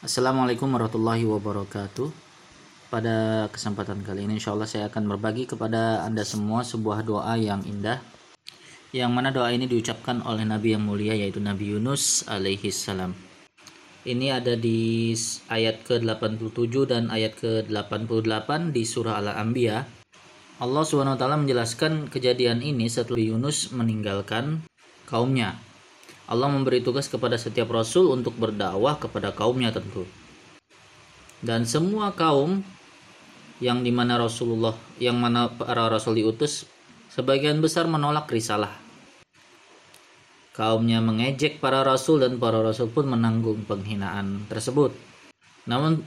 Assalamualaikum warahmatullahi wabarakatuh. Pada kesempatan kali ini insya Allah saya akan berbagi kepada Anda semua sebuah doa yang indah yang mana doa ini diucapkan oleh Nabi yang mulia yaitu Nabi Yunus alaihi salam. Ini ada di ayat ke-87 dan ayat ke-88 di surah Al-Anbiya. Allah SWT menjelaskan kejadian ini setelah Yunus meninggalkan kaumnya Allah memberi tugas kepada setiap rasul untuk berdakwah kepada kaumnya tentu. Dan semua kaum yang di mana Rasulullah, yang mana para rasul diutus, sebagian besar menolak risalah. Kaumnya mengejek para rasul dan para rasul pun menanggung penghinaan tersebut. Namun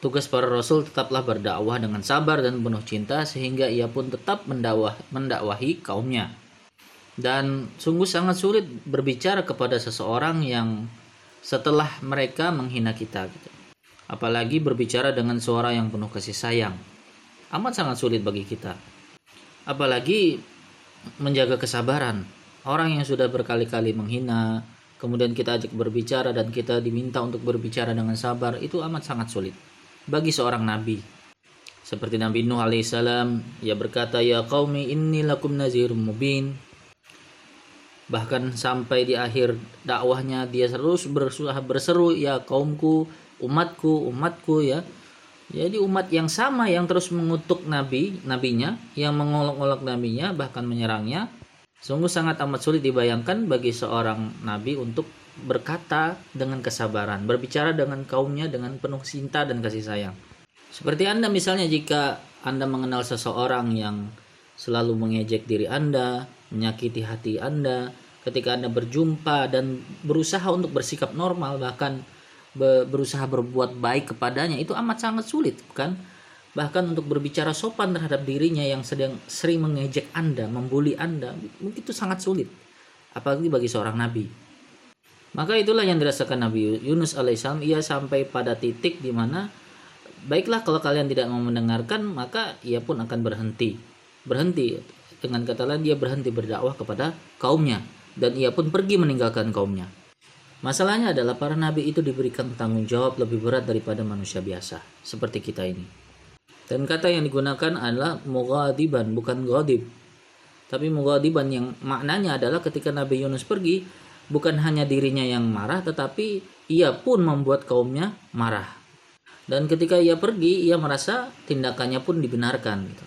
tugas para rasul tetaplah berdakwah dengan sabar dan penuh cinta sehingga ia pun tetap mendakwah, mendakwahi kaumnya dan sungguh sangat sulit berbicara kepada seseorang yang setelah mereka menghina kita gitu. Apalagi berbicara dengan suara yang penuh kasih sayang. Amat sangat sulit bagi kita. Apalagi menjaga kesabaran. Orang yang sudah berkali-kali menghina, kemudian kita ajak berbicara dan kita diminta untuk berbicara dengan sabar, itu amat sangat sulit bagi seorang nabi. Seperti Nabi Nuh alaihissalam, ia berkata, "Ya qaumi inni lakum nazirum mubin." Bahkan sampai di akhir dakwahnya dia terus bersuah berseru ya kaumku umatku umatku ya. Jadi umat yang sama yang terus mengutuk nabi nabinya yang mengolok-olok nabinya bahkan menyerangnya sungguh sangat amat sulit dibayangkan bagi seorang nabi untuk berkata dengan kesabaran berbicara dengan kaumnya dengan penuh cinta dan kasih sayang. Seperti anda misalnya jika anda mengenal seseorang yang selalu mengejek diri anda menyakiti hati Anda ketika Anda berjumpa dan berusaha untuk bersikap normal bahkan berusaha berbuat baik kepadanya itu amat sangat sulit kan bahkan untuk berbicara sopan terhadap dirinya yang sedang sering mengejek Anda, membuli Anda, mungkin itu sangat sulit. Apalagi bagi seorang nabi. Maka itulah yang dirasakan Nabi Yunus alaihissalam. Ia sampai pada titik di mana baiklah kalau kalian tidak mau mendengarkan, maka ia pun akan berhenti. Berhenti dengan kata lain dia berhenti berdakwah kepada kaumnya dan ia pun pergi meninggalkan kaumnya. Masalahnya adalah para nabi itu diberikan tanggung jawab lebih berat daripada manusia biasa, seperti kita ini. Dan kata yang digunakan adalah mughadiban, bukan godib. Tapi mughadiban yang maknanya adalah ketika Nabi Yunus pergi, bukan hanya dirinya yang marah, tetapi ia pun membuat kaumnya marah. Dan ketika ia pergi, ia merasa tindakannya pun dibenarkan. Gitu.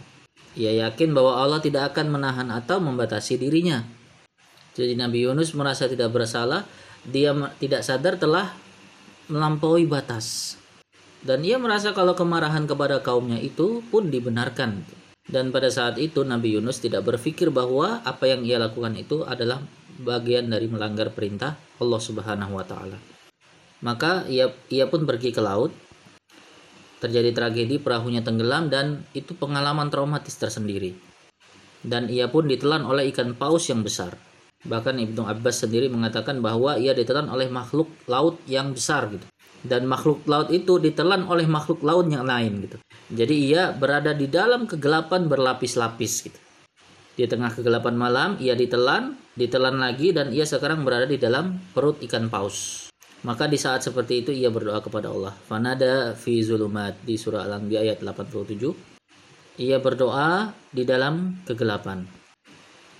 Ia yakin bahwa Allah tidak akan menahan atau membatasi dirinya. Jadi Nabi Yunus merasa tidak bersalah, dia tidak sadar telah melampaui batas. Dan ia merasa kalau kemarahan kepada kaumnya itu pun dibenarkan. Dan pada saat itu Nabi Yunus tidak berpikir bahwa apa yang ia lakukan itu adalah bagian dari melanggar perintah Allah Subhanahu wa taala. Maka ia ia pun pergi ke laut Terjadi tragedi perahunya tenggelam dan itu pengalaman traumatis tersendiri. Dan ia pun ditelan oleh ikan paus yang besar. Bahkan Ibnu Abbas sendiri mengatakan bahwa ia ditelan oleh makhluk laut yang besar gitu. Dan makhluk laut itu ditelan oleh makhluk laut yang lain gitu. Jadi ia berada di dalam kegelapan berlapis-lapis gitu. Di tengah kegelapan malam ia ditelan, ditelan lagi dan ia sekarang berada di dalam perut ikan paus. Maka di saat seperti itu ia berdoa kepada Allah. Fanada fi zulumat di surah Al-Anbiya ayat 87. Ia berdoa di dalam kegelapan.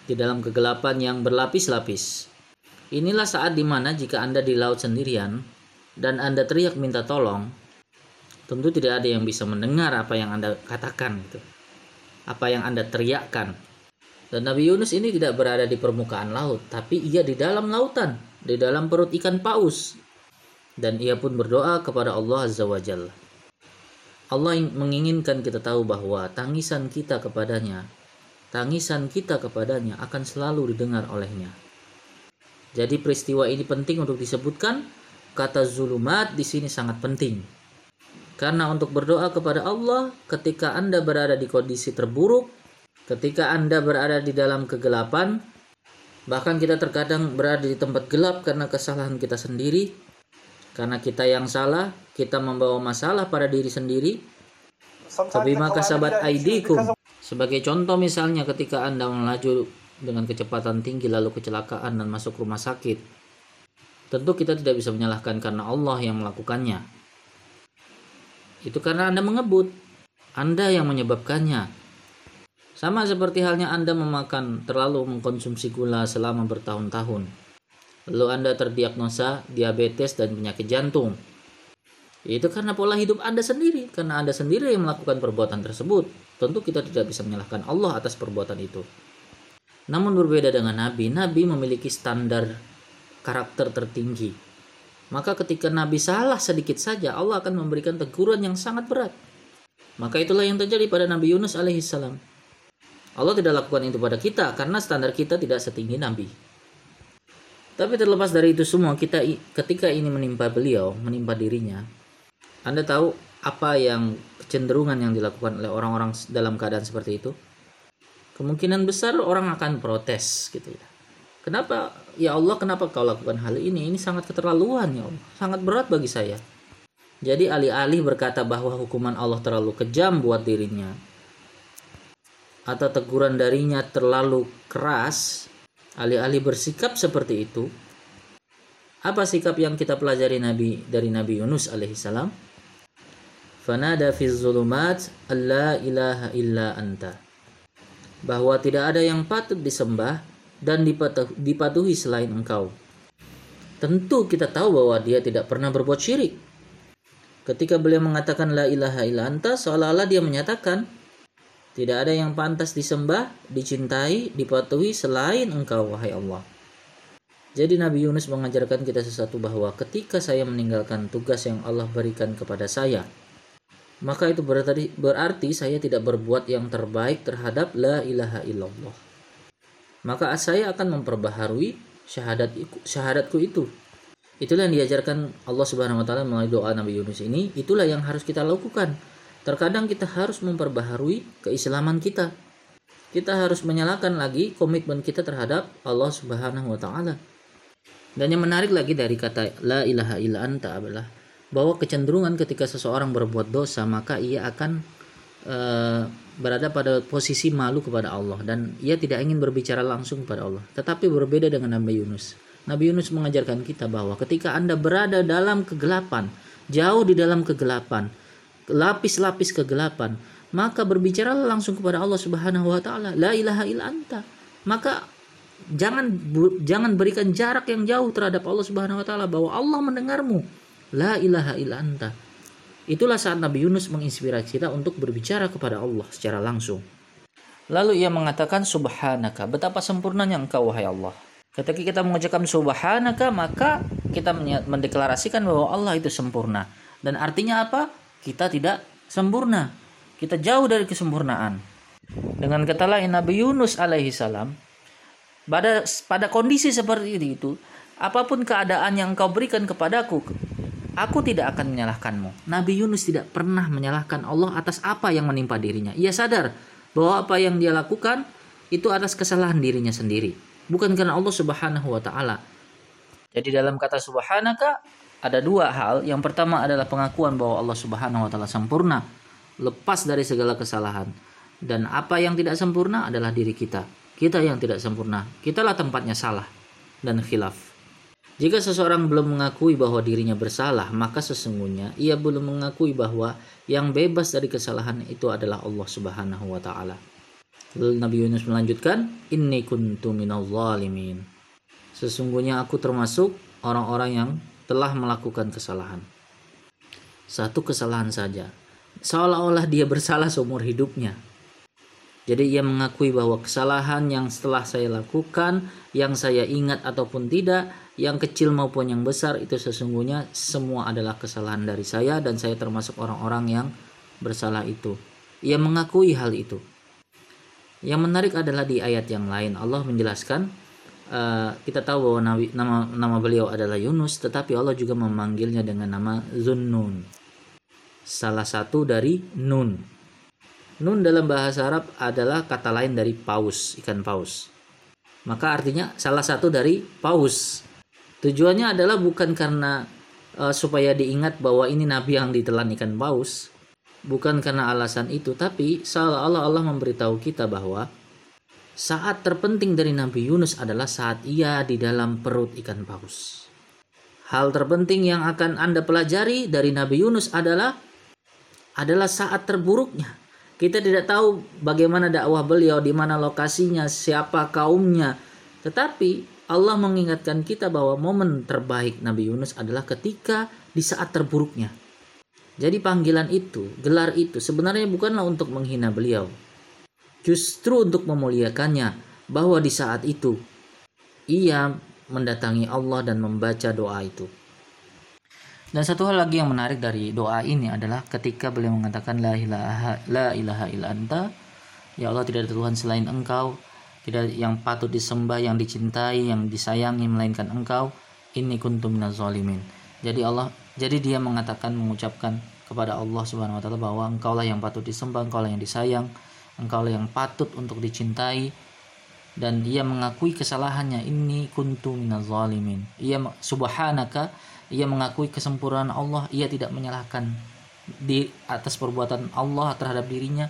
Di dalam kegelapan yang berlapis-lapis. Inilah saat di mana jika Anda di laut sendirian dan Anda teriak minta tolong, tentu tidak ada yang bisa mendengar apa yang Anda katakan gitu. Apa yang Anda teriakkan. Dan Nabi Yunus ini tidak berada di permukaan laut, tapi ia di dalam lautan, di dalam perut ikan paus dan ia pun berdoa kepada Allah Azza wa Jalla. Allah menginginkan kita tahu bahwa tangisan kita kepadanya, tangisan kita kepadanya akan selalu didengar olehnya. Jadi peristiwa ini penting untuk disebutkan, kata zulumat di sini sangat penting. Karena untuk berdoa kepada Allah ketika Anda berada di kondisi terburuk, ketika Anda berada di dalam kegelapan, bahkan kita terkadang berada di tempat gelap karena kesalahan kita sendiri, karena kita yang salah, kita membawa masalah pada diri sendiri. Tapi maka sahabat aidikum. Sebagai contoh misalnya ketika Anda melaju dengan kecepatan tinggi lalu kecelakaan dan masuk rumah sakit. Tentu kita tidak bisa menyalahkan karena Allah yang melakukannya. Itu karena Anda mengebut. Anda yang menyebabkannya. Sama seperti halnya Anda memakan terlalu mengkonsumsi gula selama bertahun-tahun. Lalu Anda terdiagnosa diabetes dan penyakit jantung. Itu karena pola hidup Anda sendiri, karena Anda sendiri yang melakukan perbuatan tersebut. Tentu kita tidak bisa menyalahkan Allah atas perbuatan itu. Namun berbeda dengan Nabi, Nabi memiliki standar karakter tertinggi. Maka ketika Nabi salah sedikit saja, Allah akan memberikan teguran yang sangat berat. Maka itulah yang terjadi pada Nabi Yunus alaihissalam. Allah tidak lakukan itu pada kita karena standar kita tidak setinggi Nabi. Tapi terlepas dari itu semua, kita ketika ini menimpa beliau, menimpa dirinya, Anda tahu apa yang kecenderungan yang dilakukan oleh orang-orang dalam keadaan seperti itu? Kemungkinan besar orang akan protes gitu ya. Kenapa ya Allah kenapa kau lakukan hal ini? Ini sangat keterlaluan ya Allah. Sangat berat bagi saya. Jadi alih-alih berkata bahwa hukuman Allah terlalu kejam buat dirinya atau teguran darinya terlalu keras, alih-alih bersikap seperti itu, apa sikap yang kita pelajari Nabi dari Nabi Yunus alaihissalam? Fanada fi zulumat alla ilaha illa anta. Bahwa tidak ada yang patut disembah dan dipatuhi selain engkau. Tentu kita tahu bahwa dia tidak pernah berbuat syirik. Ketika beliau mengatakan la ilaha illa anta, seolah-olah dia menyatakan tidak ada yang pantas disembah, dicintai, dipatuhi selain engkau wahai Allah. Jadi Nabi Yunus mengajarkan kita sesuatu bahwa ketika saya meninggalkan tugas yang Allah berikan kepada saya, maka itu berarti, berarti saya tidak berbuat yang terbaik terhadap la ilaha illallah maka saya akan memperbaharui syahadat syahadatku itu. Itulah yang diajarkan Allah Subhanahu wa taala melalui doa Nabi Yunus ini, itulah yang harus kita lakukan. Terkadang kita harus memperbaharui keislaman kita. Kita harus menyalakan lagi komitmen kita terhadap Allah Subhanahu wa taala. Dan yang menarik lagi dari kata la ilaha illa anta adalah bahwa kecenderungan ketika seseorang berbuat dosa maka ia akan uh, berada pada posisi malu kepada Allah dan ia tidak ingin berbicara langsung kepada Allah. Tetapi berbeda dengan Nabi Yunus. Nabi Yunus mengajarkan kita bahwa ketika Anda berada dalam kegelapan, jauh di dalam kegelapan, lapis-lapis kegelapan, maka berbicara langsung kepada Allah Subhanahu wa taala, la ilaha illa anta. Maka jangan jangan berikan jarak yang jauh terhadap Allah Subhanahu wa taala bahwa Allah mendengarmu. La ilaha illa anta. Itulah saat Nabi Yunus menginspirasi kita untuk berbicara kepada Allah secara langsung. Lalu ia mengatakan subhanaka, betapa sempurnanya engkau wahai Allah. Ketika kita mengucapkan subhanaka, maka kita mendeklarasikan bahwa Allah itu sempurna. Dan artinya apa? Kita tidak sempurna. Kita jauh dari kesempurnaan. Dengan kata lain Nabi Yunus alaihi salam pada pada kondisi seperti itu, apa pun keadaan yang engkau berikan kepadaku, Aku tidak akan menyalahkanmu. Nabi Yunus tidak pernah menyalahkan Allah atas apa yang menimpa dirinya. Ia sadar bahwa apa yang dia lakukan itu atas kesalahan dirinya sendiri, bukan karena Allah Subhanahu wa taala. Jadi dalam kata subhanaka ada dua hal. Yang pertama adalah pengakuan bahwa Allah Subhanahu wa taala sempurna, lepas dari segala kesalahan. Dan apa yang tidak sempurna adalah diri kita. Kita yang tidak sempurna. Kitalah tempatnya salah dan khilaf. Jika seseorang belum mengakui bahwa dirinya bersalah, maka sesungguhnya ia belum mengakui bahwa yang bebas dari kesalahan itu adalah Allah Subhanahu wa taala. Lalu Nabi Yunus melanjutkan, "Inni kuntu minal zalimin." Sesungguhnya aku termasuk orang-orang yang telah melakukan kesalahan. Satu kesalahan saja. Seolah-olah dia bersalah seumur hidupnya. Jadi ia mengakui bahwa kesalahan yang setelah saya lakukan, yang saya ingat ataupun tidak, yang kecil maupun yang besar itu sesungguhnya semua adalah kesalahan dari saya dan saya termasuk orang-orang yang bersalah itu. Ia mengakui hal itu. Yang menarik adalah di ayat yang lain Allah menjelaskan uh, kita tahu bahwa nabi, nama nama beliau adalah Yunus tetapi Allah juga memanggilnya dengan nama Zunnun. Salah satu dari nun. Nun dalam bahasa Arab adalah kata lain dari paus, ikan paus. Maka artinya salah satu dari paus. Tujuannya adalah bukan karena uh, supaya diingat bahwa ini nabi yang ditelan ikan paus, bukan karena alasan itu, tapi seolah-olah Allah memberitahu kita bahwa saat terpenting dari Nabi Yunus adalah saat ia di dalam perut ikan paus. Hal terpenting yang akan Anda pelajari dari Nabi Yunus adalah adalah saat terburuknya. Kita tidak tahu bagaimana dakwah beliau, di mana lokasinya, siapa kaumnya. Tetapi Allah mengingatkan kita bahwa momen terbaik Nabi Yunus adalah ketika di saat terburuknya. Jadi panggilan itu, gelar itu sebenarnya bukanlah untuk menghina beliau. Justru untuk memuliakannya bahwa di saat itu ia mendatangi Allah dan membaca doa itu. Dan satu hal lagi yang menarik dari doa ini adalah ketika beliau mengatakan la ilaha la ilaha illa anta ya Allah tidak ada Tuhan selain Engkau, tidak yang patut disembah, yang dicintai, yang disayangi melainkan Engkau. Ini kuntum zalimin. Jadi Allah jadi dia mengatakan mengucapkan kepada Allah Subhanahu wa taala bahwa engkaulah yang patut disembah, engkaulah yang disayang, engkaulah yang patut untuk dicintai dan dia mengakui kesalahannya ini kuntu zalimin. Ia subhanaka ia mengakui kesempurnaan Allah, ia tidak menyalahkan di atas perbuatan Allah terhadap dirinya.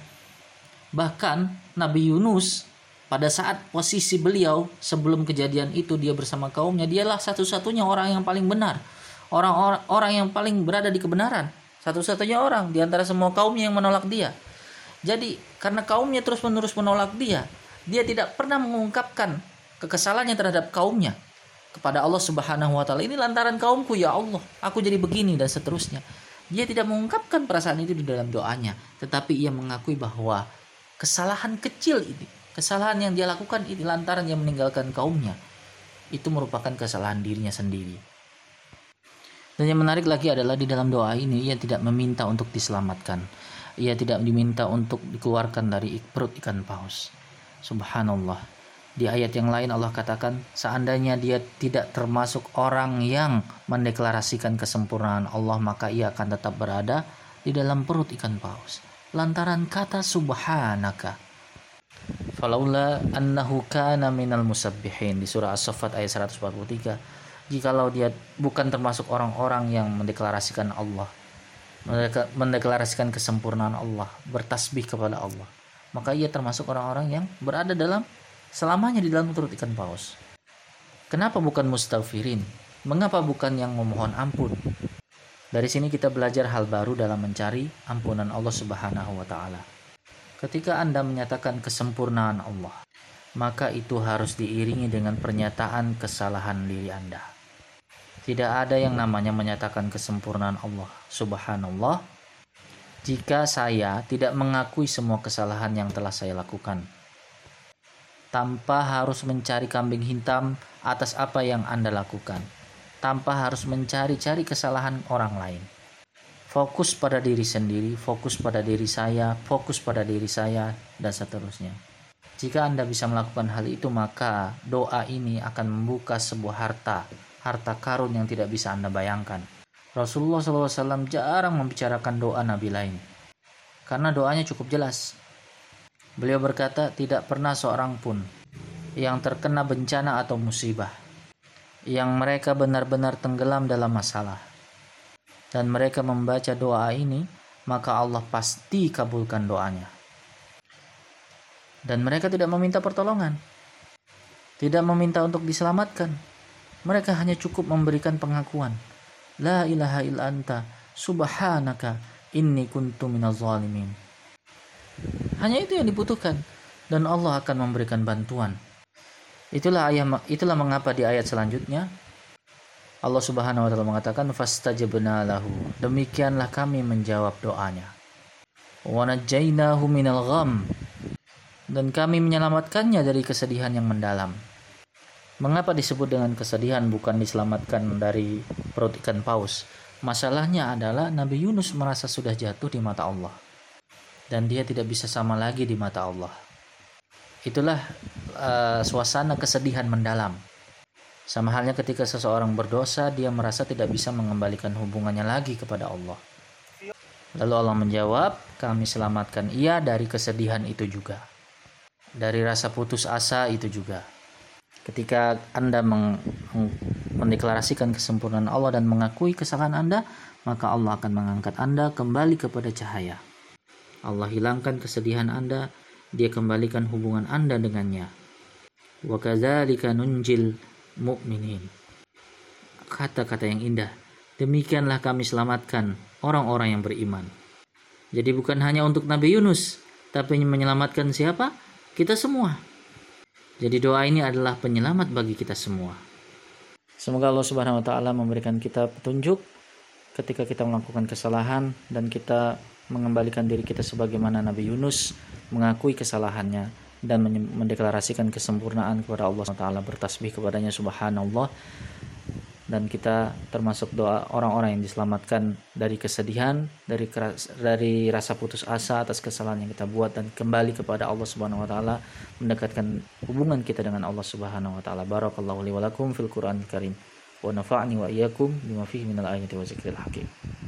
Bahkan Nabi Yunus pada saat posisi beliau sebelum kejadian itu dia bersama kaumnya, dialah satu-satunya orang yang paling benar. Orang-orang orang yang paling berada di kebenaran. Satu-satunya orang di antara semua kaumnya yang menolak dia. Jadi karena kaumnya terus-menerus menolak dia, dia tidak pernah mengungkapkan kekesalannya terhadap kaumnya kepada Allah Subhanahu wa taala. Ini lantaran kaumku ya Allah, aku jadi begini dan seterusnya. Dia tidak mengungkapkan perasaan itu di dalam doanya, tetapi ia mengakui bahwa kesalahan kecil ini, kesalahan yang dia lakukan ini lantaran dia meninggalkan kaumnya, itu merupakan kesalahan dirinya sendiri. Dan yang menarik lagi adalah di dalam doa ini ia tidak meminta untuk diselamatkan. Ia tidak diminta untuk dikeluarkan dari perut ikan paus. Subhanallah di ayat yang lain Allah katakan, seandainya dia tidak termasuk orang yang mendeklarasikan kesempurnaan Allah, maka ia akan tetap berada di dalam perut ikan paus. Lantaran kata subhanaka. Falaula annahu kana minal musabbihin di surah As-Saffat ayat 143. Jikalau dia bukan termasuk orang-orang yang mendeklarasikan Allah, mendeklarasikan kesempurnaan Allah, bertasbih kepada Allah, maka ia termasuk orang-orang yang berada dalam selamanya di dalam perut ikan paus. Kenapa bukan mustafirin? Mengapa bukan yang memohon ampun? Dari sini kita belajar hal baru dalam mencari ampunan Allah Subhanahu wa taala. Ketika Anda menyatakan kesempurnaan Allah, maka itu harus diiringi dengan pernyataan kesalahan diri Anda. Tidak ada yang namanya menyatakan kesempurnaan Allah. Subhanallah. Jika saya tidak mengakui semua kesalahan yang telah saya lakukan, tanpa harus mencari kambing hitam atas apa yang Anda lakukan, tanpa harus mencari-cari kesalahan orang lain. Fokus pada diri sendiri, fokus pada diri saya, fokus pada diri saya, dan seterusnya. Jika Anda bisa melakukan hal itu, maka doa ini akan membuka sebuah harta, harta karun yang tidak bisa Anda bayangkan. Rasulullah SAW jarang membicarakan doa Nabi lain, karena doanya cukup jelas. Beliau berkata, tidak pernah seorang pun yang terkena bencana atau musibah, yang mereka benar-benar tenggelam dalam masalah, dan mereka membaca doa ini, maka Allah pasti kabulkan doanya. Dan mereka tidak meminta pertolongan, tidak meminta untuk diselamatkan. Mereka hanya cukup memberikan pengakuan, La ilaha illa anta, subhanaka, inni kuntu minaz zalimin hanya itu yang dibutuhkan dan Allah akan memberikan bantuan. Itulah ayat itulah mengapa di ayat selanjutnya Allah Subhanahu wa taala mengatakan fastajabna lahu. Demikianlah kami menjawab doanya. Wa najainahu minal gham. Dan kami menyelamatkannya dari kesedihan yang mendalam. Mengapa disebut dengan kesedihan bukan diselamatkan dari perut ikan paus? Masalahnya adalah Nabi Yunus merasa sudah jatuh di mata Allah dan dia tidak bisa sama lagi di mata Allah. Itulah uh, suasana kesedihan mendalam. Sama halnya ketika seseorang berdosa, dia merasa tidak bisa mengembalikan hubungannya lagi kepada Allah. Lalu Allah menjawab, kami selamatkan ia dari kesedihan itu juga. Dari rasa putus asa itu juga. Ketika Anda meng mendeklarasikan kesempurnaan Allah dan mengakui kesalahan Anda, maka Allah akan mengangkat Anda kembali kepada cahaya. Allah hilangkan kesedihan Anda, dia kembalikan hubungan Anda dengannya. Wa kadzalika nunjil mu'minin. Kata-kata yang indah. Demikianlah kami selamatkan orang-orang yang beriman. Jadi bukan hanya untuk Nabi Yunus, tapi menyelamatkan siapa? Kita semua. Jadi doa ini adalah penyelamat bagi kita semua. Semoga Allah Subhanahu wa taala memberikan kita petunjuk ketika kita melakukan kesalahan dan kita mengembalikan diri kita sebagaimana Nabi Yunus mengakui kesalahannya dan mendeklarasikan kesempurnaan kepada Allah SWT bertasbih kepadanya subhanallah dan kita termasuk doa orang-orang yang diselamatkan dari kesedihan, dari keras, dari rasa putus asa atas kesalahan yang kita buat dan kembali kepada Allah Subhanahu wa taala, mendekatkan hubungan kita dengan Allah Subhanahu wa taala. Barakallahu li wa lakum fil Qur'anil Karim. Wa nafa'ni wa iyyakum bima fihi minal ayati wa zikril hakim.